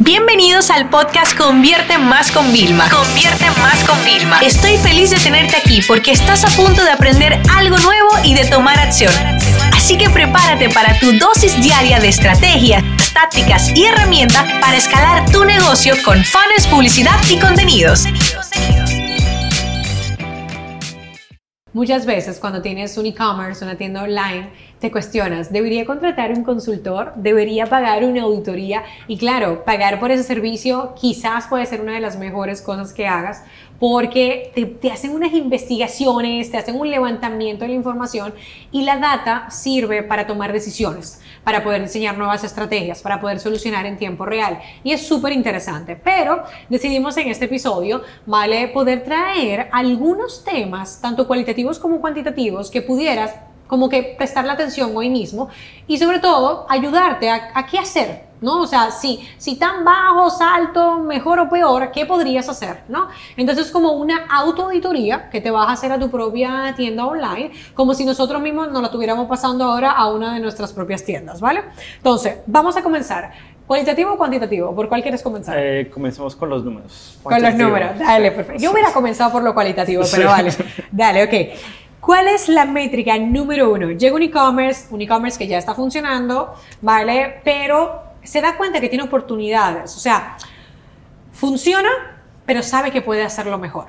Bienvenidos al podcast Convierte Más con Vilma. Convierte Más con Vilma. Estoy feliz de tenerte aquí porque estás a punto de aprender algo nuevo y de tomar acción. Así que prepárate para tu dosis diaria de estrategias, tácticas y herramientas para escalar tu negocio con fans, publicidad y contenidos. Muchas veces cuando tienes un e-commerce, una tienda online, cuestionas, ¿debería contratar un consultor? ¿Debería pagar una auditoría? Y claro, pagar por ese servicio quizás puede ser una de las mejores cosas que hagas porque te, hacen unas investigaciones, te hacen un levantamiento de la información y la data sirve para tomar decisiones, para poder diseñar nuevas estrategias, para poder solucionar en tiempo real. Y es súper interesante. Pero decidimos en este episodio, ¿vale? Poder traer algunos temas, tanto cualitativos como cuantitativos, que pudieras como que prestarle atención hoy mismo y sobre todo ayudarte a, a qué hacer, ¿no? O sea, si, si tan bajo, alto, mejor o peor, ¿qué podrías hacer, ¿no? Entonces, como una autoauditoría que te vas a hacer a tu propia tienda online, como si nosotros mismos nos la tuviéramos pasando ahora a una de nuestras propias tiendas, ¿vale? Entonces, vamos a comenzar. ¿Cualitativo o cuantitativo? ¿Por cuál quieres comenzar? Eh, comencemos con los números. Con los números, dale, perfecto. Yo hubiera comenzado por lo cualitativo, pero vale. Dale, ok. ¿Cuál es la métrica número uno? Llega un e-commerce, un e-commerce que ya está funcionando, ¿vale? Pero se da cuenta que tiene oportunidades. O sea, funciona, pero sabe que puede hacerlo mejor.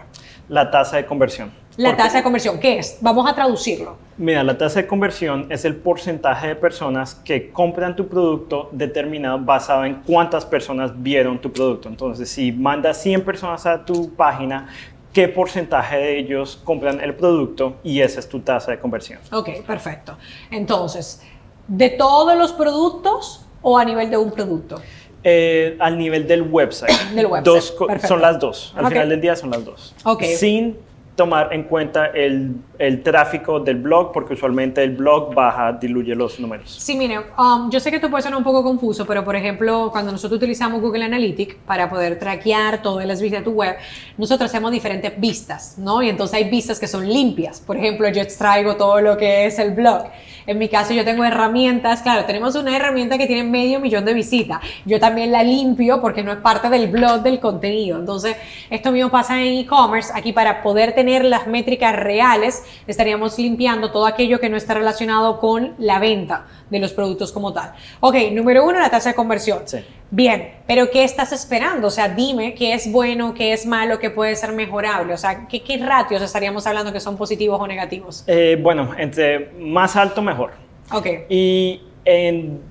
La tasa de conversión. La tasa de conversión, ¿qué es? Vamos a traducirlo. Mira, la tasa de conversión es el porcentaje de personas que compran tu producto determinado basado en cuántas personas vieron tu producto. Entonces, si mandas 100 personas a tu página, qué porcentaje de ellos compran el producto y esa es tu tasa de conversión. Ok, perfecto. Entonces, de todos los productos o a nivel de un producto? Eh, al nivel del website. del website. Dos, son las dos. Al final del día son las dos. Ok. Sin tomar en cuenta el, el, tráfico del blog, porque usualmente el blog baja, diluye los números. Sí, mire, um, yo sé que esto puede ser un poco confuso, pero por ejemplo, cuando nosotros utilizamos Google Analytics para poder traquear todas las vistas de tu web, nosotros hacemos diferentes vistas, ¿no? Y entonces hay vistas que son limpias. Por ejemplo, yo extraigo todo lo que es el blog. En mi caso, yo tengo herramientas, claro, tenemos una herramienta que tiene medio millón de visitas. Yo también la limpio porque no es parte del blog del contenido. Entonces, esto mismo pasa en e-commerce. Aquí para poder tener las métricas reales, estaríamos limpiando todo aquello que no está relacionado con la venta de los productos como tal. Ok, número uno, la tasa de conversión. Sí. Bien, pero ¿qué estás esperando? O sea, dime qué es bueno, qué es malo, qué puede ser mejorable. O sea, ¿qué, qué ratios estaríamos hablando que son positivos o negativos? Eh, bueno, entre más alto, mejor. Ok. Y en,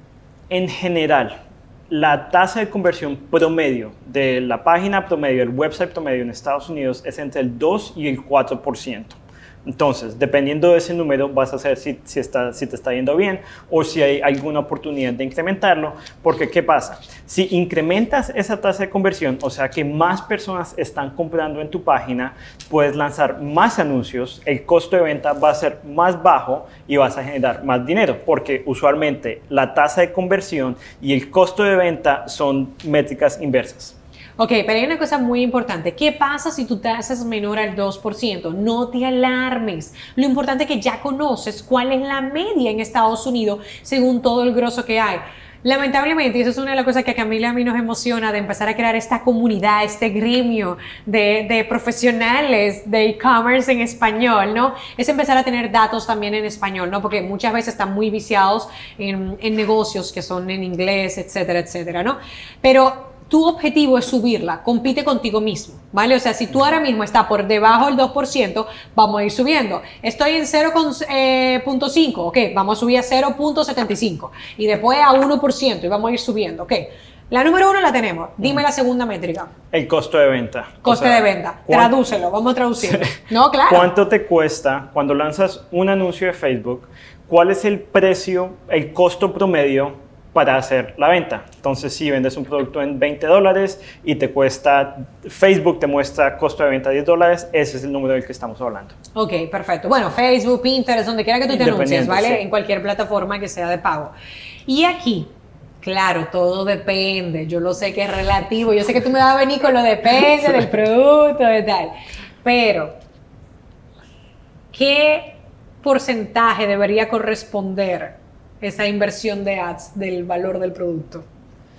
en general, la tasa de conversión promedio de la página promedio, el website promedio en Estados Unidos es entre el 2 y el 4%. Entonces, dependiendo de ese número, vas a saber si, está, si te está yendo bien o si hay alguna oportunidad de incrementarlo. Porque, ¿qué pasa? Si incrementas esa tasa de conversión, o sea que más personas están comprando en tu página, puedes lanzar más anuncios, el costo de venta va a ser más bajo y vas a generar más dinero. Porque usualmente la tasa de conversión y el costo de venta son métricas inversas. Ok, pero hay una cosa muy importante. ¿Qué pasa si tu tasa es menor al 2%? No te alarmes. Lo importante es que ya conoces cuál es la media en Estados Unidos según todo el grosso que hay. Lamentablemente, y eso es una de las cosas que a Camila a mí nos emociona de empezar a crear esta comunidad, este gremio de, de profesionales de e-commerce en español, ¿no? Es empezar a tener datos también en español, ¿no? Porque muchas veces están muy viciados en, en negocios que son en inglés, etcétera, etcétera, ¿no? Pero tu objetivo es subirla, compite contigo mismo, ¿vale? O sea, si tú ahora mismo estás por debajo del 2%, vamos a ir subiendo. Estoy en 0.5, eh, ok, vamos a subir a 0.75 y después a 1% y vamos a ir subiendo, ok. La número uno la tenemos. Dime la segunda métrica. El costo de venta. Coste de venta. Tradúcelo, vamos a traducirlo. No, claro. ¿Cuánto te cuesta cuando lanzas un anuncio de Facebook? ¿Cuál es el precio, el costo promedio para hacer la venta. Entonces, si vendes un producto en 20 dólares y te cuesta, Facebook te muestra costo de venta 10 dólares, ese es el número del que estamos hablando. Ok, perfecto. Bueno, Facebook, Pinterest, donde quiera que tú te anuncies, ¿vale? Sí. En cualquier plataforma que sea de pago. Y aquí, Claro, todo depende. Yo lo sé que es relativo. Yo sé que tú me vas a venir con lo depende del producto, de tal. Pero, ¿qué porcentaje debería corresponder esa inversión de ads del valor del producto?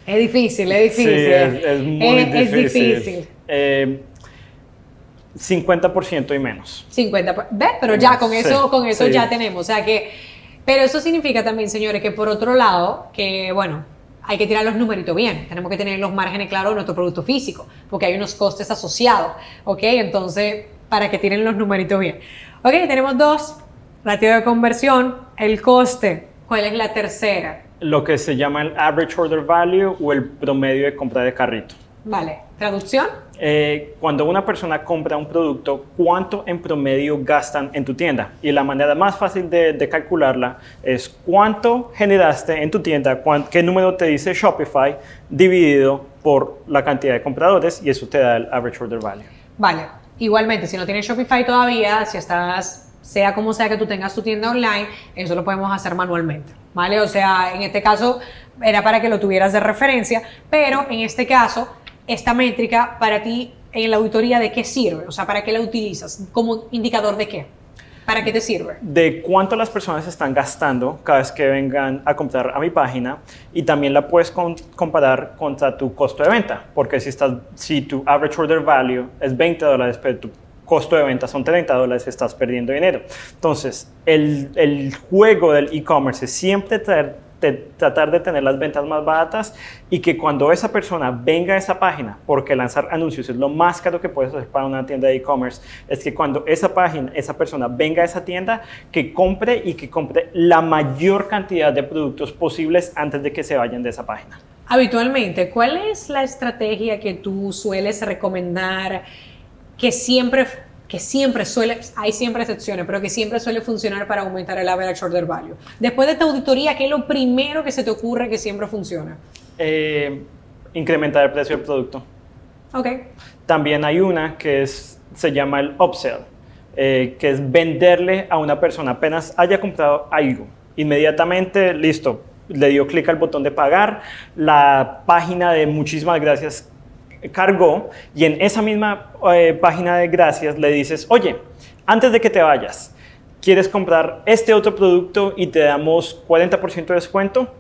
Es difícil, es difícil. Sí, es, es muy Es- es difícil. difícil. Eh, 50% y menos. 50. por- ¿Ves? Pero ya con Sí, eso, con eso sí. ya tenemos. O sea que. Pero eso significa también, señores, que por otro lado, que bueno, hay que tirar los numeritos bien. Tenemos que tener los márgenes claros de nuestro producto físico, porque hay unos costes asociados. ¿Ok? Entonces, para que tiren los numeritos bien. Ok, tenemos dos. Ratio de conversión, el coste. ¿Cuál es la tercera? Lo que se llama el average order value o el promedio de compra de carrito. Vale, traducción. Eh, cuando una persona compra un producto, ¿cuánto en promedio gastan en tu tienda? Y la manera más fácil de, de calcularla es cuánto generaste en tu tienda, cuán- qué número te dice Shopify dividido por la cantidad de compradores y eso te da el average order value. Vale, igualmente, si no tienes Shopify todavía, si estás, sea como sea que tú tengas tu tienda online, eso lo podemos hacer manualmente, ¿vale? O sea, en este caso era para que lo tuvieras de referencia, pero en este caso, esta métrica para ti en la auditoría, ¿de qué sirve? O sea, ¿para qué la utilizas? ¿Como indicador de qué? ¿Para qué te sirve? de cuánto las personas están gastando cada vez que vengan a comprar a mi página y también la puedes comparar contra tu costo de venta, porque si, estás, si tu average order value es 20 dólares, pero tu costo de venta son 30 dólares, estás perdiendo dinero. Entonces, el, el juego del e-commerce es siempre tratar de tener las ventas más baratas y que cuando esa persona venga a esa página, porque lanzar anuncios es lo más caro que puedes hacer para una tienda de e-commerce, es que cuando esa página, esa persona venga a esa tienda, que compre y que compre la mayor cantidad de productos posibles antes de que se vayan de esa página. Habitualmente, ¿cuál es la estrategia que tú sueles recomendar que siempre, que siempre suele, hay siempre excepciones, pero que siempre suele funcionar para aumentar el average order value? Después de tu auditoría, ¿qué es lo primero que se te ocurre que siempre funciona? Eh, incrementar el precio del producto. Ok, También hay una que es, se llama el upsell, eh, que es venderle a una persona apenas haya comprado algo. Inmediatamente, listo, le dio clic al botón de pagar, la página de muchísimas gracias cargó y en esa misma eh, página de gracias le dices, oye, antes de que te vayas, ¿quieres comprar este otro producto y te damos 40% de descuento?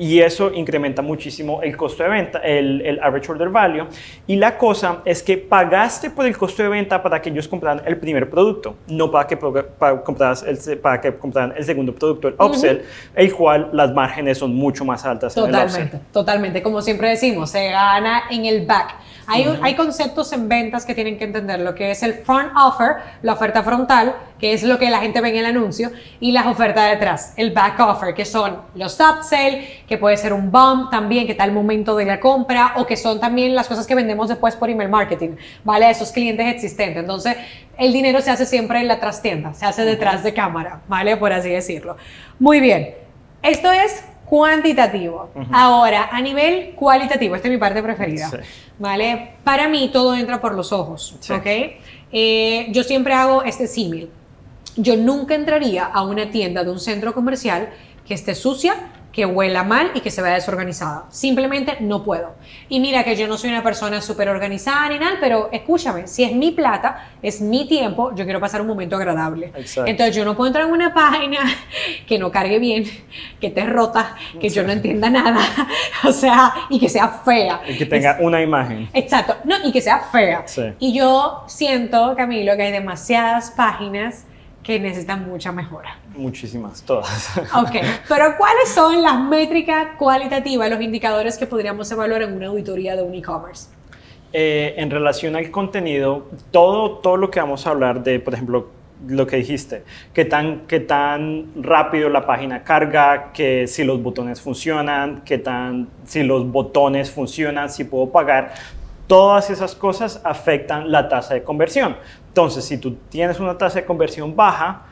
Y eso incrementa muchísimo el costo de venta, el, el average order value. Y la cosa es que pagaste por el costo de venta para que ellos compraran el primer producto, no para que, para compraras el, para que compraran el segundo producto, el upsell, el cual las márgenes son mucho más altas. en el totalmente, totalmente. Como siempre decimos, se gana en el back. Hay, un- hay conceptos en ventas que tienen que entender, lo que es el front offer, la oferta frontal, que es lo que la gente ve en el anuncio, y las ofertas detrás, el back offer, que son los upsell, que puede ser un bump también, que está el momento de la compra, o que son también las cosas que vendemos después por email marketing, ¿vale? A esos clientes existentes. Entonces, el dinero se hace siempre en la trastienda, se hace detrás de cámara, ¿vale? Por así decirlo. Muy bien. Esto es cuantitativo. Ahora, a nivel cualitativo, esta es mi parte preferida. Sí. ¿Vale? Para mí todo entra por los ojos. Sí. ¿Ok? Eh, yo siempre hago este símil. Yo nunca entraría a una tienda de un centro comercial que esté sucia, que huela mal y que se vea desorganizada. Simplemente no puedo. Y mira que yo no soy una persona súper organizada ni nada, pero escúchame, si es mi plata, es mi tiempo, yo quiero pasar un momento agradable. Exacto. Entonces yo no puedo entrar en una página que no cargue bien, que esté rota, que yo no entienda nada, o sea, y que sea fea. Y que tenga una imagen. Exacto, no, y que sea fea. Sí. Y yo siento, Camilo, que hay demasiadas páginas que necesitan mucha mejora. Muchísimas, todas. Ok, pero ¿cuáles son las métricas cualitativas, los indicadores que podríamos evaluar en una auditoría de un e-commerce? Eh, en relación al contenido, todo, todo lo que vamos a hablar de, por ejemplo, lo que dijiste, qué tan, qué tan rápido la página carga, que si los botones funcionan, qué tan, si los botones funcionan, si puedo pagar, todas esas cosas afectan la tasa de conversión. Entonces, si tú tienes una tasa de conversión baja,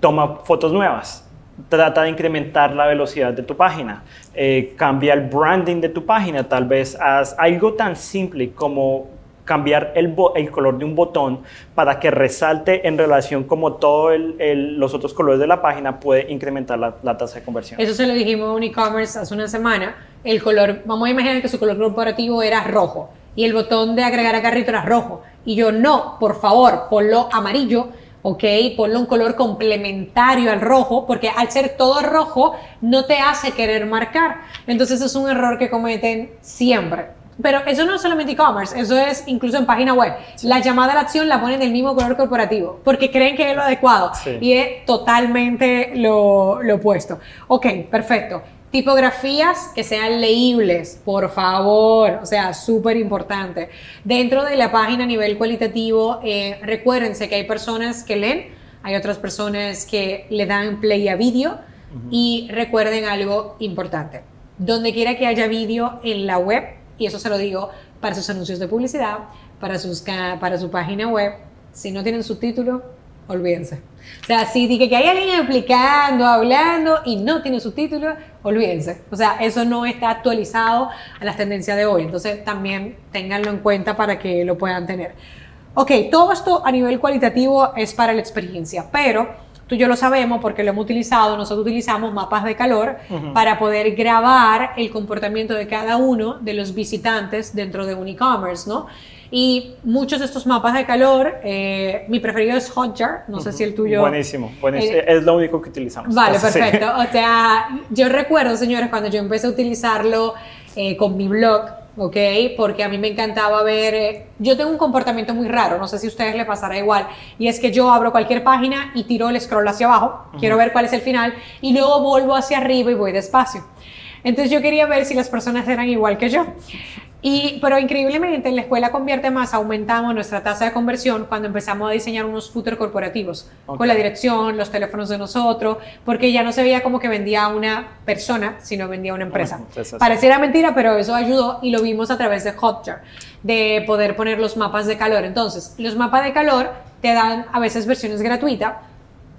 toma fotos nuevas. Trata de incrementar la velocidad de tu página. Eh, cambia el branding de tu página. Tal vez haz algo tan simple como cambiar el, color de un botón para que resalte en relación como todos los otros colores de la página puede incrementar la, la tasa de conversión. Eso se lo dijimos a un e-commerce hace una semana. El color, vamos a imaginar que su color corporativo era rojo y el botón de agregar a carrito era rojo. Y yo, no, por favor, ponlo amarillo ¿ok? Ponle un color complementario al rojo, porque al ser todo rojo no te hace querer marcar. Entonces es un error que cometen siempre. Pero eso no es solamente e-commerce, eso es incluso en página web. La llamada a la acción la ponen del mismo color corporativo, porque creen que es lo adecuado y es totalmente lo, lo opuesto. Ok, perfecto. Tipografías que sean leíbles, por favor, o sea, súper importante. Dentro de la página a nivel cualitativo, eh, recuérdense que hay personas que leen, hay otras personas que le dan play a vídeo y recuerden algo importante. Donde quiera que haya vídeo en la web, y eso se lo digo para sus anuncios de publicidad, para, sus, para su página web, si no tienen subtítulo, olvídense. O sea, si dije que hay alguien explicando, hablando y no tiene subtítulo, olvídense. O sea, eso no está actualizado a las tendencias de hoy. Entonces, también ténganlo en cuenta para que lo puedan tener. Ok, todo esto a nivel cualitativo es para la experiencia, pero tú y yo lo sabemos porque lo hemos utilizado, nosotros utilizamos mapas de calor para poder grabar el comportamiento de cada uno de los visitantes dentro de un e-commerce, ¿no? Y muchos de estos mapas de calor, eh, mi preferido es Hotjar, no sé si el tuyo... Buenísimo, buenísimo. Eh, es lo único que utilizamos. Vale, perfecto. O sea, yo recuerdo, señores, cuando yo empecé a utilizarlo eh, con mi blog, ¿ok? Porque a mí me encantaba ver, yo tengo un comportamiento muy raro, no sé si a ustedes les pasará igual, y es que yo abro cualquier página y tiro el scroll hacia abajo, quiero ver cuál es el final, y luego vuelvo hacia arriba y voy despacio. Entonces yo quería ver si las personas eran igual que yo. Y, pero increíblemente en la escuela Convierte Más aumentamos nuestra tasa de conversión cuando empezamos a diseñar unos footers corporativos con la dirección, los teléfonos de nosotros, porque ya no se veía como que vendía a una persona, sino vendía a una empresa. Pareciera mentira, pero eso ayudó y lo vimos a través de Hotjar, de poder poner los mapas de calor. Entonces, los mapas de calor te dan a veces versiones gratuitas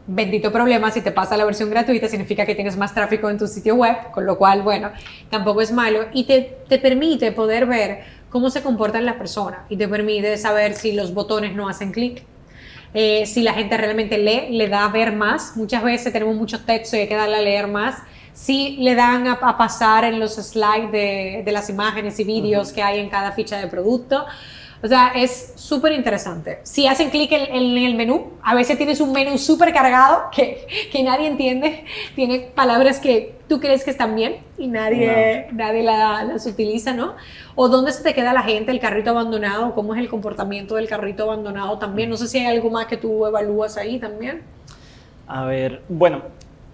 bendito problema, si te pasa la versión gratuita significa que tienes más tráfico en tu sitio web, con lo cual, bueno, tampoco es malo y te, te permite poder ver cómo se comportan las personas y te permite saber si los botones no hacen clic. Eh, si la gente realmente lee, le da a ver más. Muchas veces tenemos mucho texto y hay que darle a leer más. Si le dan a, pasar en los slides de, de las imágenes y vídeos que hay en cada ficha de producto. O sea, es súper interesante. Si hacen clic en, el menú, a veces tienes un menú súper cargado que, que, nadie entiende. Tiene palabras que tú crees que están bien y nadie, nadie las utiliza, ¿no? O dónde se te queda la gente, el carrito abandonado, cómo es el comportamiento del carrito abandonado también. No sé si hay algo más que tú evalúas ahí también. A ver, bueno,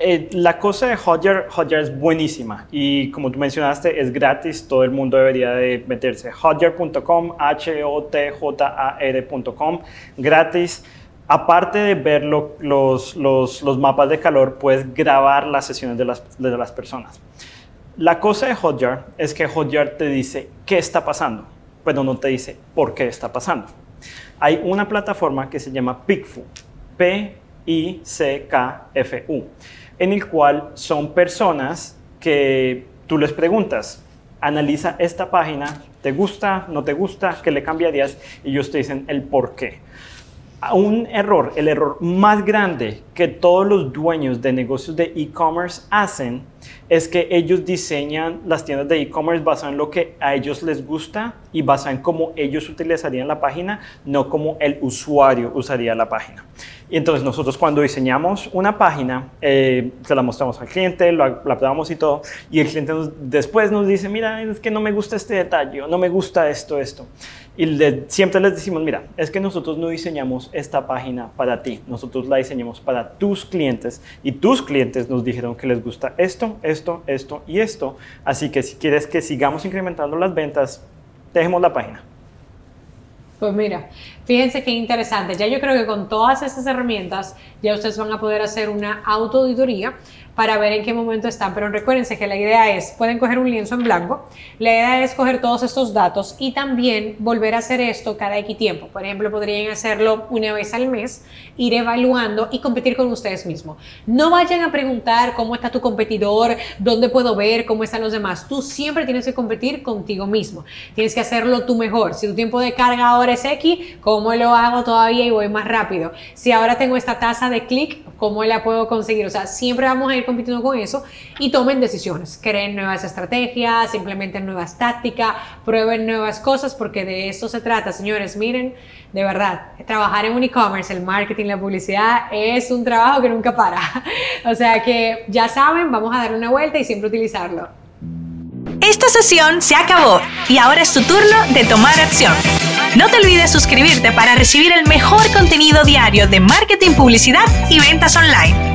eh, la cosa de Hotjar es buenísima y como tú mencionaste es gratis, todo el mundo debería de meterse. Hotjar.com, H-O-T-J-A-R.com, gratis. Aparte de ver los, los, mapas de calor, puedes grabar las sesiones de las, de las personas. La cosa de Hotjar es que Hotjar te dice qué está pasando, pero no te dice por qué está pasando. Hay una plataforma que se llama PICFU, P-I-C-K-F-U en el cual son personas que tú les preguntas, analiza esta página, ¿te gusta? ¿No te gusta? ¿Qué le cambiarías? Y ellos te dicen el por qué. Un error, el error más grande que todos los dueños de negocios de e-commerce hacen es que ellos diseñan las tiendas de e-commerce basado en lo que a ellos les gusta y basado en cómo ellos utilizarían la página, no como el usuario usaría la página. Y entonces nosotros cuando diseñamos una página, eh, se la mostramos al cliente, la, probamos y todo, y el cliente después nos dice, mira, es que no me gusta este detalle, no me gusta esto, esto. Y siempre les decimos, mira, es que nosotros no diseñamos esta página para ti, nosotros la diseñamos para tus clientes y tus clientes nos dijeron que les gusta esto, esto, y esto. Así que si quieres que sigamos incrementando las ventas, dejemos la página. Pues mira, fíjense qué interesante. Ya yo creo que con todas estas herramientas ya ustedes van a poder hacer una autoauditoría para ver en qué momento están. Pero recuérdense que la idea es, pueden coger un lienzo en blanco, la idea es coger todos estos datos y también volver a hacer esto cada X tiempo. Por ejemplo, podrían hacerlo una vez al mes, ir evaluando y competir con ustedes mismos. No vayan a preguntar cómo está tu competidor, dónde puedo ver, cómo están los demás. Tú siempre tienes que competir contigo mismo. Tienes que hacerlo tú mejor. Si tu tiempo de carga ahora es X, ¿cómo lo hago todavía y voy más rápido? Si ahora tengo esta tasa de clic, ¿cómo la puedo conseguir? O sea, siempre vamos a ir ir compitiendo con eso y tomen decisiones, creen nuevas estrategias, implementen nuevas tácticas, prueben nuevas cosas, porque de eso se trata, señores. Miren, de verdad, trabajar en un e-commerce, el marketing, la publicidad, es un trabajo que nunca para. o sea que ya saben, vamos a dar una vuelta y siempre utilizarlo. Esta sesión se acabó y ahora es tu turno de tomar acción. No te olvides suscribirte para recibir el mejor contenido diario de marketing, publicidad y ventas online.